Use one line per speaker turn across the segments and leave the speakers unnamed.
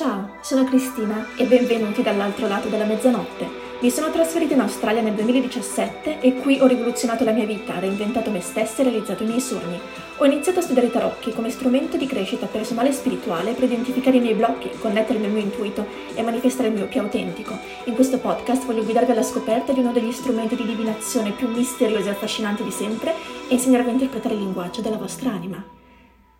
Ciao, sono Cristina e benvenuti dall'altro lato della mezzanotte. Mi sono trasferita in Australia nel 2017 e qui ho rivoluzionato la mia vita, reinventato me stessa e realizzato i miei sogni. Ho iniziato a studiare tarocchi come strumento di crescita personale e spirituale per identificare i miei blocchi, connettermi al mio intuito e manifestare il mio più autentico. In questo podcast voglio guidarvi alla scoperta di uno degli strumenti di divinazione più misteriosi e affascinanti di sempre e insegnarvi a interpretare il linguaggio della vostra anima.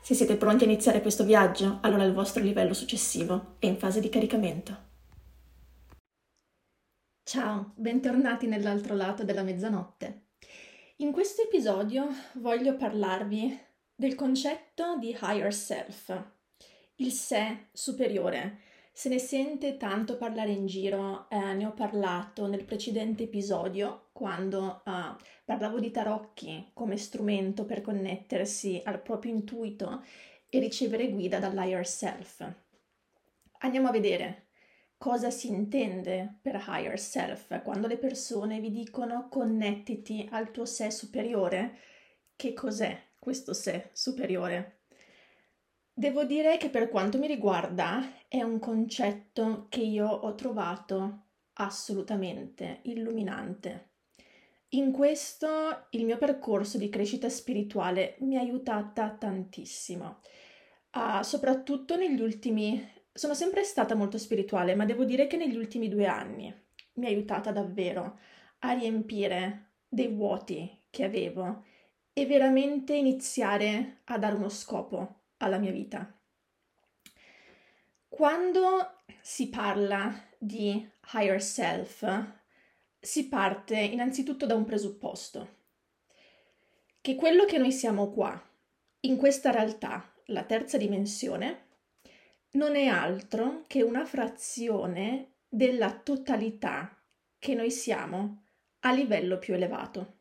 Se siete pronti a iniziare questo viaggio, allora il vostro livello successivo è in fase di caricamento. Ciao, bentornati nell'altro lato della mezzanotte. In questo episodio voglio parlarvi del concetto di higher self, il sé superiore, se ne sente tanto parlare in giro, eh, ne ho parlato nel precedente episodio quando eh, parlavo di tarocchi come strumento per connettersi al proprio intuito e ricevere guida dall'higher self. Andiamo a vedere cosa si intende per higher self quando le persone vi dicono connettiti al tuo sé superiore. Che cos'è questo sé superiore? Devo dire che per quanto mi riguarda è un concetto che io ho trovato assolutamente illuminante. In questo il mio percorso di crescita spirituale mi ha aiutata tantissimo, uh, soprattutto negli ultimi... Sono sempre stata molto spirituale, ma devo dire che negli ultimi due anni mi ha aiutata davvero a riempire dei vuoti che avevo e veramente iniziare a dare uno scopo alla mia vita. Quando si parla di higher self, si parte innanzitutto da un presupposto, che quello che noi siamo qua, in questa realtà, la terza dimensione, non è altro che una frazione della totalità che noi siamo a livello più elevato.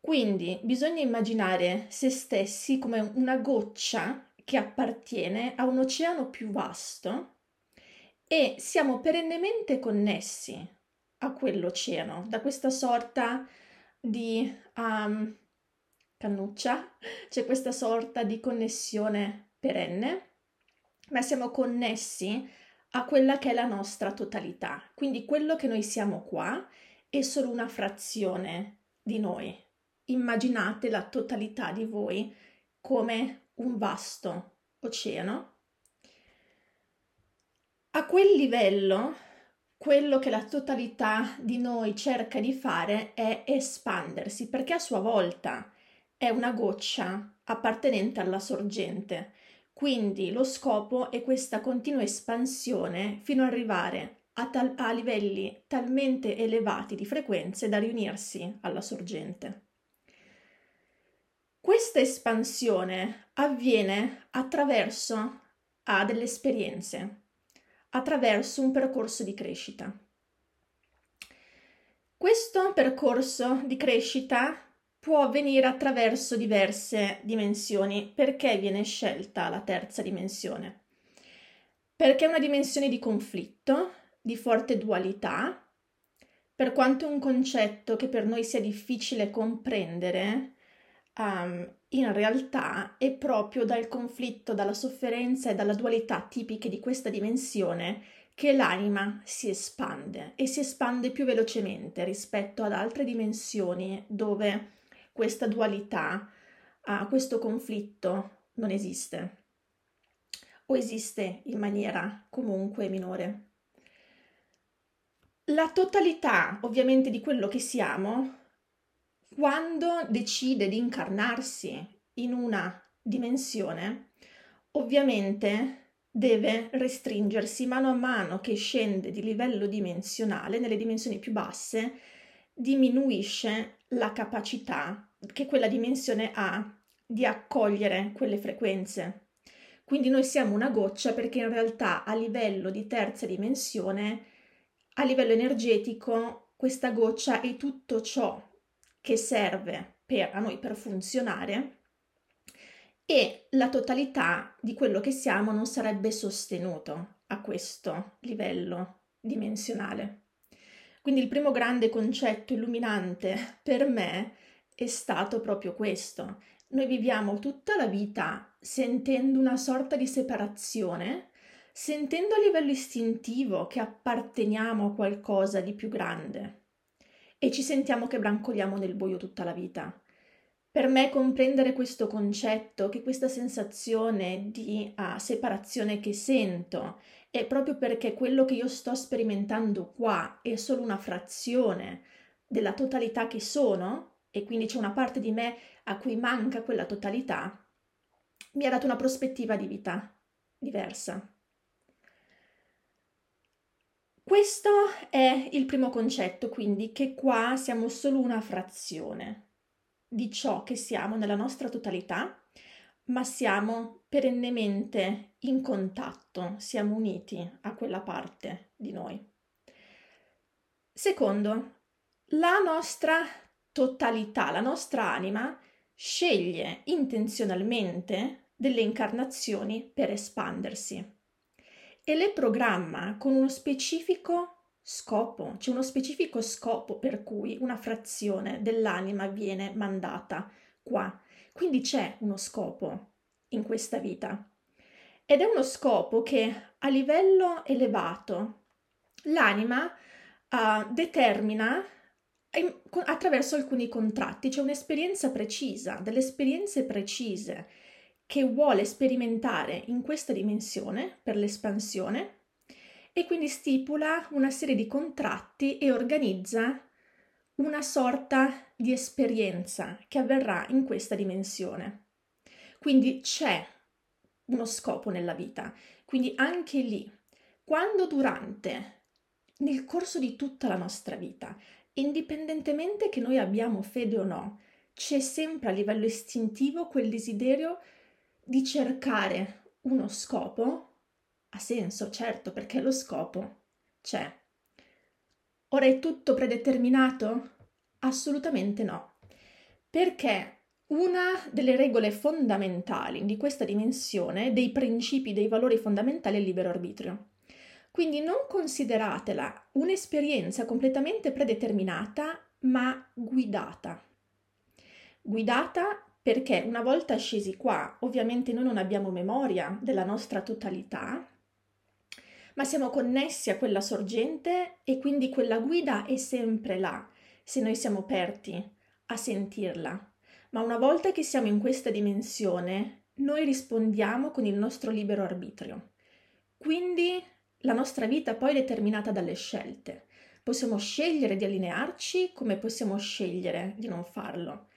Quindi bisogna immaginare se stessi come una goccia che appartiene a un oceano più vasto e siamo perennemente connessi a quell'oceano, da questa sorta di um, cannuccia, c'è questa sorta di connessione perenne, ma siamo connessi a quella che è la nostra totalità. Quindi quello che noi siamo qua è solo una frazione di noi, immaginate la totalità di voi come un vasto oceano. A quel livello, quello che la totalità di noi cerca di fare è espandersi, perché a sua volta è una goccia appartenente alla sorgente. Quindi lo scopo è questa continua espansione fino ad arrivare a, tal- a livelli talmente elevati di frequenze da riunirsi alla sorgente. Questa espansione avviene attraverso a delle esperienze, attraverso un percorso di crescita. Questo percorso di crescita può avvenire attraverso diverse dimensioni. Perché viene scelta la terza dimensione? Perché è una dimensione di conflitto, di forte dualità, per quanto un concetto che per noi sia difficile comprendere, um, in realtà è proprio dal conflitto, dalla sofferenza e dalla dualità tipiche di questa dimensione che l'anima si espande e si espande più velocemente rispetto ad altre dimensioni dove questa dualità, uh, questo conflitto non esiste o esiste in maniera comunque minore. La totalità ovviamente di quello che siamo quando decide di incarnarsi in una dimensione, ovviamente deve restringersi mano a mano che scende di livello dimensionale, nelle dimensioni più basse, diminuisce la capacità che quella dimensione ha di accogliere quelle frequenze. Quindi noi siamo una goccia perché in realtà a livello di terza dimensione, a livello energetico, questa goccia è tutto ciò che serve per, a noi per funzionare e la totalità di quello che siamo non sarebbe sostenuto a questo livello dimensionale. Quindi il primo grande concetto illuminante per me è stato proprio questo. Noi viviamo tutta la vita sentendo una sorta di separazione, sentendo a livello istintivo che apparteniamo a qualcosa di più grande e ci sentiamo che brancoliamo nel buio tutta la vita. Per me comprendere questo concetto, che questa sensazione di uh, separazione che sento è proprio perché quello che io sto sperimentando qua è solo una frazione della totalità che sono, e quindi c'è una parte di me a cui manca quella totalità, mi ha dato una prospettiva di vita diversa. Questo è il primo concetto, quindi che qua siamo solo una frazione di ciò che siamo nella nostra totalità, ma siamo perennemente in contatto, siamo uniti a quella parte di noi. Secondo, la nostra totalità, la nostra anima sceglie intenzionalmente delle incarnazioni per espandersi e le programma con uno specifico scopo, c'è uno specifico scopo per cui una frazione dell'anima viene mandata qua. Quindi c'è uno scopo in questa vita. Ed è uno scopo che a livello elevato l'anima uh, determina in, attraverso alcuni contratti. C'è un'esperienza precisa, delle esperienze precise che vuole sperimentare in questa dimensione per l'espansione e quindi stipula una serie di contratti e organizza una sorta di esperienza che avverrà in questa dimensione. Quindi c'è uno scopo nella vita, quindi anche lì, quando durante, nel corso di tutta la nostra vita, indipendentemente che noi abbiamo fede o no, c'è sempre a livello istintivo quel desiderio di cercare uno scopo ha senso, certo, perché lo scopo c'è. Ora è tutto predeterminato? Assolutamente no, perché una delle regole fondamentali di questa dimensione, dei principi, dei valori fondamentali è il libero arbitrio. Quindi non consideratela un'esperienza completamente predeterminata, ma guidata. Guidata perché una volta scesi qua, ovviamente noi non abbiamo memoria della nostra totalità, ma siamo connessi a quella sorgente e quindi quella guida è sempre là, se noi siamo aperti a sentirla. Ma una volta che siamo in questa dimensione, noi rispondiamo con il nostro libero arbitrio. Quindi la nostra vita poi è determinata dalle scelte. Possiamo scegliere di allinearci come possiamo scegliere di non farlo.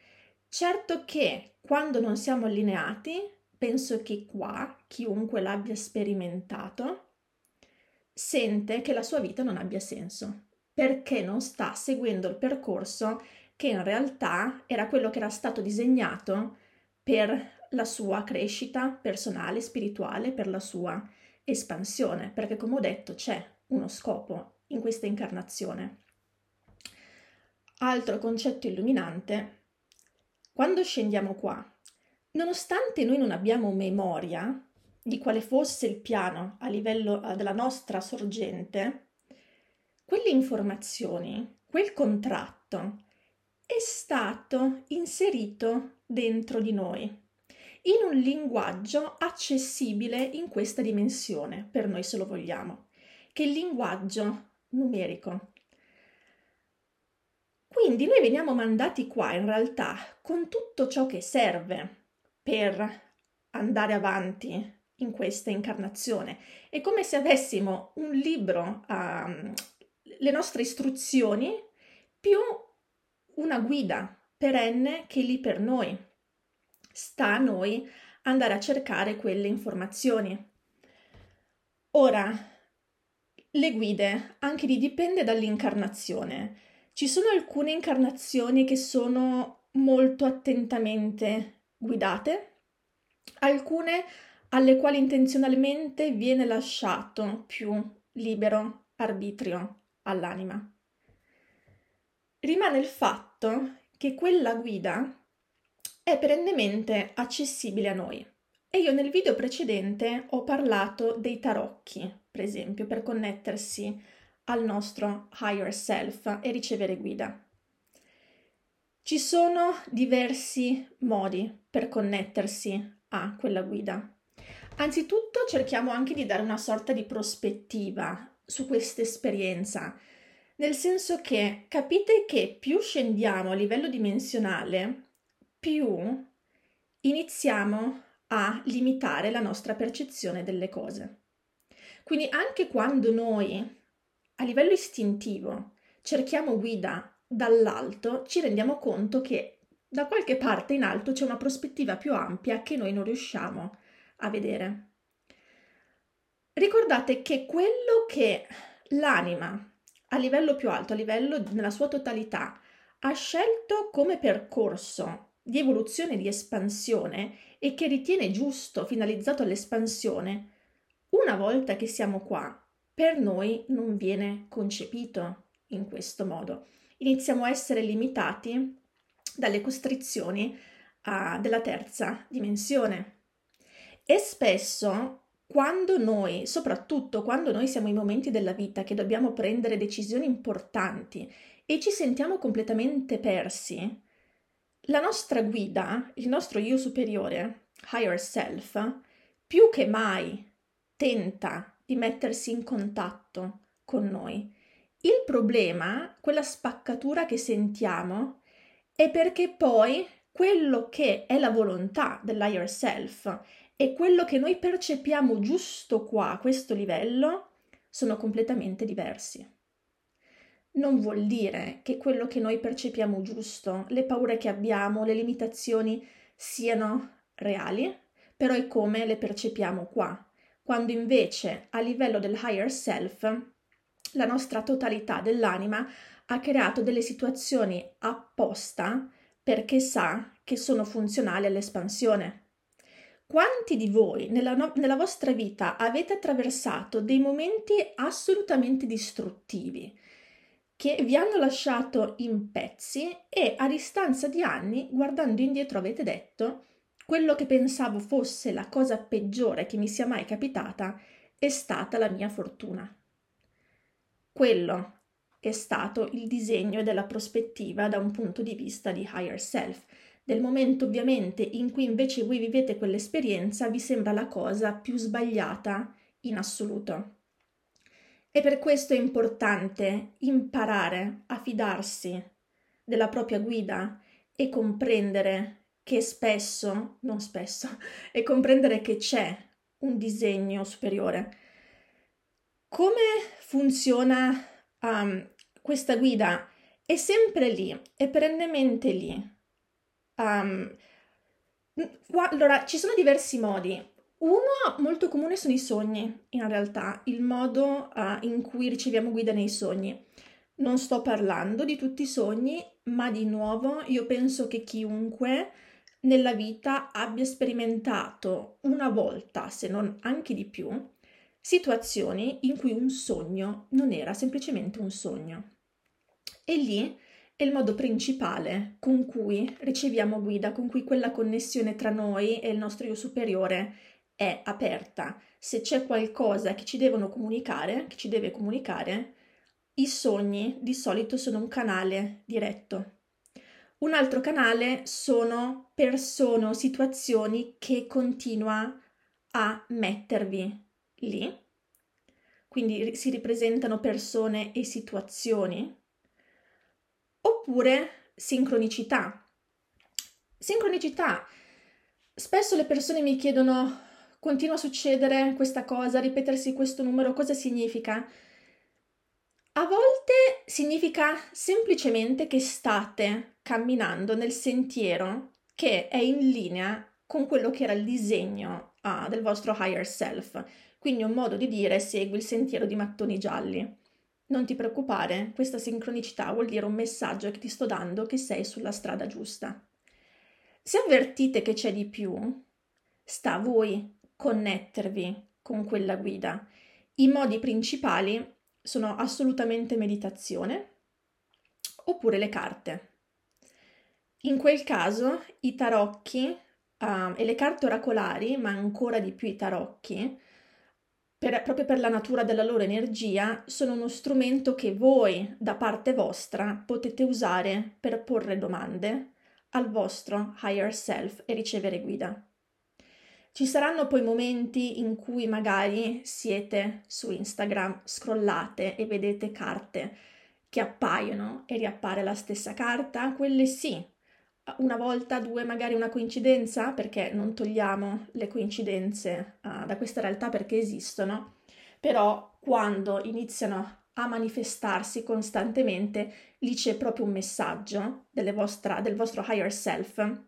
Certo che quando non siamo allineati, penso che qua chiunque l'abbia sperimentato, sente che la sua vita non abbia senso, perché non sta seguendo il percorso che in realtà era quello che era stato disegnato per la sua crescita personale, spirituale, per la sua espansione, perché come ho detto c'è uno scopo in questa incarnazione. Altro concetto illuminante, quando scendiamo qua, nonostante noi non abbiamo memoria di quale fosse il piano a livello eh, della nostra sorgente, quelle informazioni, quel contratto è stato inserito dentro di noi in un linguaggio accessibile in questa dimensione, per noi se lo vogliamo, che è il linguaggio numerico. Quindi noi veniamo mandati qua in realtà con tutto ciò che serve per andare avanti in questa incarnazione. È come se avessimo un libro, um, le nostre istruzioni, più una guida perenne che è lì per noi. Sta a noi andare a cercare quelle informazioni. Ora, le guide, anche lì dipende dall'incarnazione. Ci sono alcune incarnazioni che sono molto attentamente guidate, alcune alle quali intenzionalmente viene lasciato più libero arbitrio all'anima. Rimane il fatto che quella guida è perennemente accessibile a noi. E io nel video precedente ho parlato dei tarocchi, per esempio, per connettersi al nostro higher self e ricevere guida. Ci sono diversi modi per connettersi a quella guida Anzitutto cerchiamo anche di dare una sorta di prospettiva su questa esperienza, nel senso che capite che più scendiamo a livello dimensionale, più iniziamo a limitare la nostra percezione delle cose. Quindi anche quando noi a livello istintivo cerchiamo guida dall'alto, ci rendiamo conto che da qualche parte in alto c'è una prospettiva più ampia che noi non riusciamo a vedere. Ricordate che quello che l'anima a livello più alto, a livello nella sua totalità, ha scelto come percorso di evoluzione, di espansione e che ritiene giusto, finalizzato all'espansione, una volta che siamo qua, per noi non viene concepito in questo modo. Iniziamo a essere limitati dalle costrizioni uh, della terza dimensione. E spesso quando noi, soprattutto quando noi siamo in momenti della vita che dobbiamo prendere decisioni importanti e ci sentiamo completamente persi, la nostra guida, il nostro io superiore, higher self, più che mai tenta di mettersi in contatto con noi. Il problema, quella spaccatura che sentiamo, è perché poi quello che è la volontà dell'higher self e quello che noi percepiamo giusto qua, a questo livello, sono completamente diversi. Non vuol dire che quello che noi percepiamo giusto, le paure che abbiamo, le limitazioni siano reali, però è come le percepiamo qua, quando invece a livello del higher self la nostra totalità dell'anima ha creato delle situazioni apposta perché sa che sono funzionali all'espansione. Quanti di voi nella, no- nella vostra vita avete attraversato dei momenti assolutamente distruttivi che vi hanno lasciato in pezzi e a distanza di anni, guardando indietro, avete detto quello che pensavo fosse la cosa peggiore che mi sia mai capitata è stata la mia fortuna. Quello è stato il disegno della prospettiva da un punto di vista di higher self nel momento ovviamente in cui invece voi vivete quell'esperienza vi sembra la cosa più sbagliata in assoluto. E per questo è importante imparare a fidarsi della propria guida e comprendere che spesso, non spesso, e comprendere che c'è un disegno superiore. Come funziona um, questa guida? È sempre lì, è perennemente lì. Um, allora, ci sono diversi modi. Uno molto comune sono i sogni, in realtà, il modo uh, in cui riceviamo guida nei sogni. Non sto parlando di tutti i sogni, ma di nuovo io penso che chiunque nella vita abbia sperimentato una volta, se non anche di più, situazioni in cui un sogno non era semplicemente un sogno. E lì è il modo principale con cui riceviamo guida, con cui quella connessione tra noi e il nostro io superiore è aperta. Se c'è qualcosa che ci devono comunicare, che ci deve comunicare, i sogni di solito sono un canale diretto. Un altro canale sono persone o situazioni che continua a mettervi lì. Quindi si ripresentano persone e situazioni oppure sincronicità. Sincronicità. Spesso le persone mi chiedono, continua a succedere questa cosa, ripetersi questo numero, cosa significa? Significa semplicemente che state camminando nel sentiero che è in linea con quello che era il disegno uh, del vostro higher self. Quindi un modo di dire segui il sentiero di mattoni gialli. Non ti preoccupare, questa sincronicità vuol dire un messaggio che ti sto dando che sei sulla strada giusta. Se avvertite che c'è di più, sta a voi connettervi con quella guida. I modi principali sono assolutamente meditazione oppure le carte. In quel caso i tarocchi uh, e le carte oracolari, ma ancora di più i tarocchi, per, proprio per la natura della loro energia, sono uno strumento che voi, da parte vostra, potete usare per porre domande al vostro higher self e ricevere guida. Ci saranno poi momenti in cui magari siete su Instagram, scrollate e vedete carte che appaiono e riappare la stessa carta, quelle sì. Una volta, due, magari una coincidenza, perché non togliamo le coincidenze uh, da questa realtà perché esistono, però quando iniziano a manifestarsi costantemente, lì c'è proprio un messaggio vostra, del vostro higher self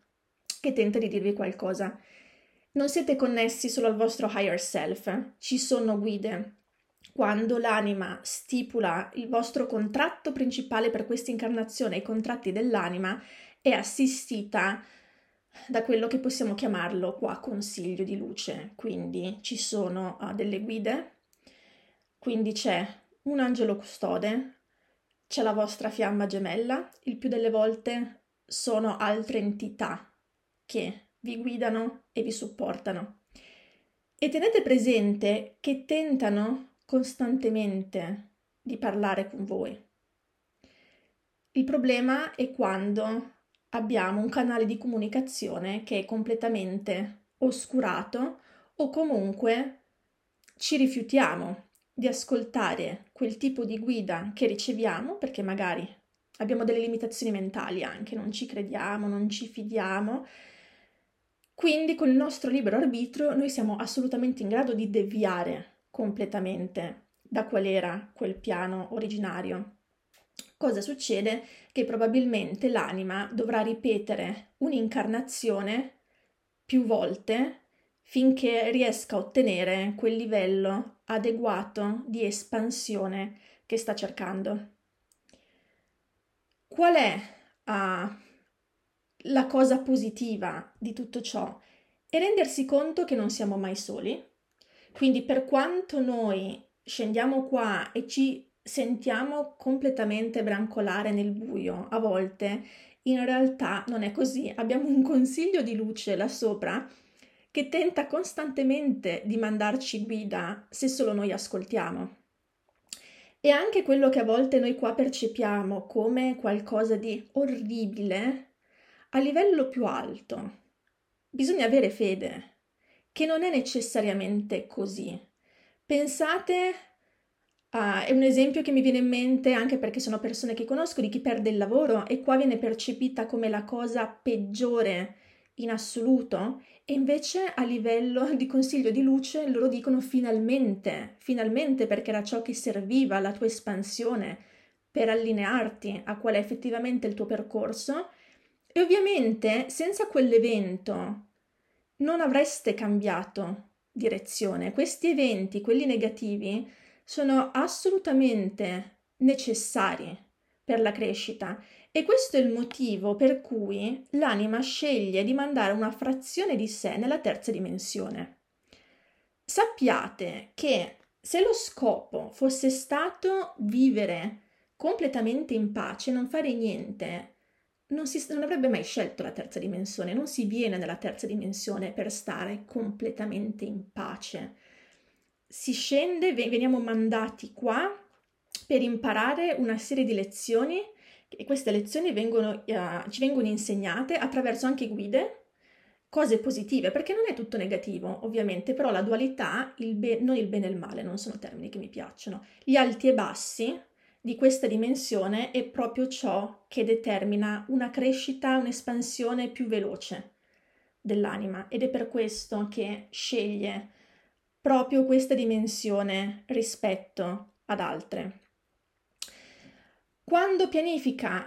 che tenta di dirvi qualcosa. Non siete connessi solo al vostro higher self, ci sono guide. Quando l'anima stipula il vostro contratto principale per questa incarnazione, i contratti dell'anima, è assistita da quello che possiamo chiamarlo qua consiglio di luce. Quindi ci sono uh, delle guide, quindi c'è un angelo custode, c'è la vostra fiamma gemella, il più delle volte sono altre entità che vi guidano e vi supportano. E tenete presente che tentano costantemente di parlare con voi. Il problema è quando abbiamo un canale di comunicazione che è completamente oscurato o comunque ci rifiutiamo di ascoltare quel tipo di guida che riceviamo perché magari abbiamo delle limitazioni mentali anche, non ci crediamo, non ci fidiamo quindi con il nostro libero arbitrio noi siamo assolutamente in grado di deviare completamente da qual era quel piano originario. Cosa succede? Che probabilmente l'anima dovrà ripetere un'incarnazione più volte finché riesca a ottenere quel livello adeguato di espansione che sta cercando. Qual è uh, la cosa positiva di tutto ciò è rendersi conto che non siamo mai soli. Quindi per quanto noi scendiamo qua e ci sentiamo completamente brancolare nel buio a volte, in realtà non è così. Abbiamo un consiglio di luce là sopra che tenta costantemente di mandarci guida se solo noi ascoltiamo. E anche quello che a volte noi qua percepiamo come qualcosa di orribile, a livello più alto bisogna avere fede, che non è necessariamente così. Pensate a, è un esempio che mi viene in mente anche perché sono persone che conosco di chi perde il lavoro e qua viene percepita come la cosa peggiore in assoluto e invece a livello di consiglio di luce loro dicono finalmente, finalmente perché era ciò che serviva alla tua espansione per allinearti a qual è effettivamente il tuo percorso e ovviamente senza quell'evento non avreste cambiato direzione. Questi eventi, quelli negativi, sono assolutamente necessari per la crescita e questo è il motivo per cui l'anima sceglie di mandare una frazione di sé nella terza dimensione. Sappiate che se lo scopo fosse stato vivere completamente in pace, non fare niente, non, si, non avrebbe mai scelto la terza dimensione, non si viene nella terza dimensione per stare completamente in pace. Si scende, veniamo mandati qua per imparare una serie di lezioni e queste lezioni vengono, uh, ci vengono insegnate attraverso anche guide, cose positive, perché non è tutto negativo, ovviamente, però la dualità, il be- non il bene e il male, non sono termini che mi piacciono. Gli alti e bassi di questa dimensione è proprio ciò che determina una crescita, un'espansione più veloce dell'anima ed è per questo che sceglie proprio questa dimensione rispetto ad altre. Quando pianifica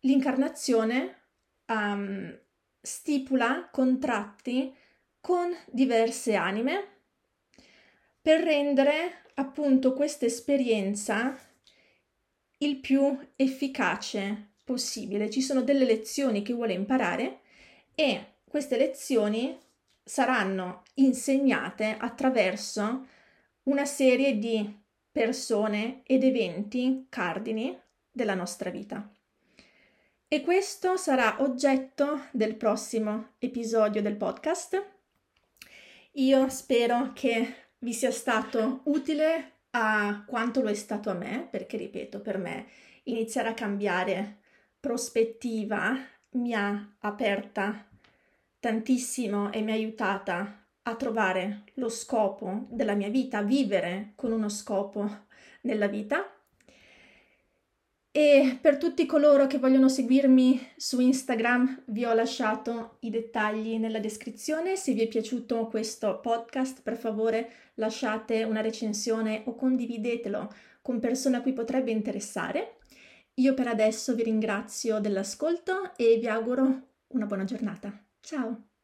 l'incarnazione, um, stipula contratti con diverse anime per rendere appunto questa esperienza il più efficace possibile. Ci sono delle lezioni che vuole imparare e queste lezioni saranno insegnate attraverso una serie di persone ed eventi cardini della nostra vita. E questo sarà oggetto del prossimo episodio del podcast. Io spero che vi sia stato utile a quanto lo è stato a me, perché ripeto, per me iniziare a cambiare prospettiva mi ha aperta tantissimo e mi ha aiutata a trovare lo scopo della mia vita, a vivere con uno scopo nella vita. E per tutti coloro che vogliono seguirmi su Instagram vi ho lasciato i dettagli nella descrizione. Se vi è piaciuto questo podcast, per favore lasciate una recensione o condividetelo con persone a cui potrebbe interessare. Io per adesso vi ringrazio dell'ascolto e vi auguro una buona giornata. Ciao!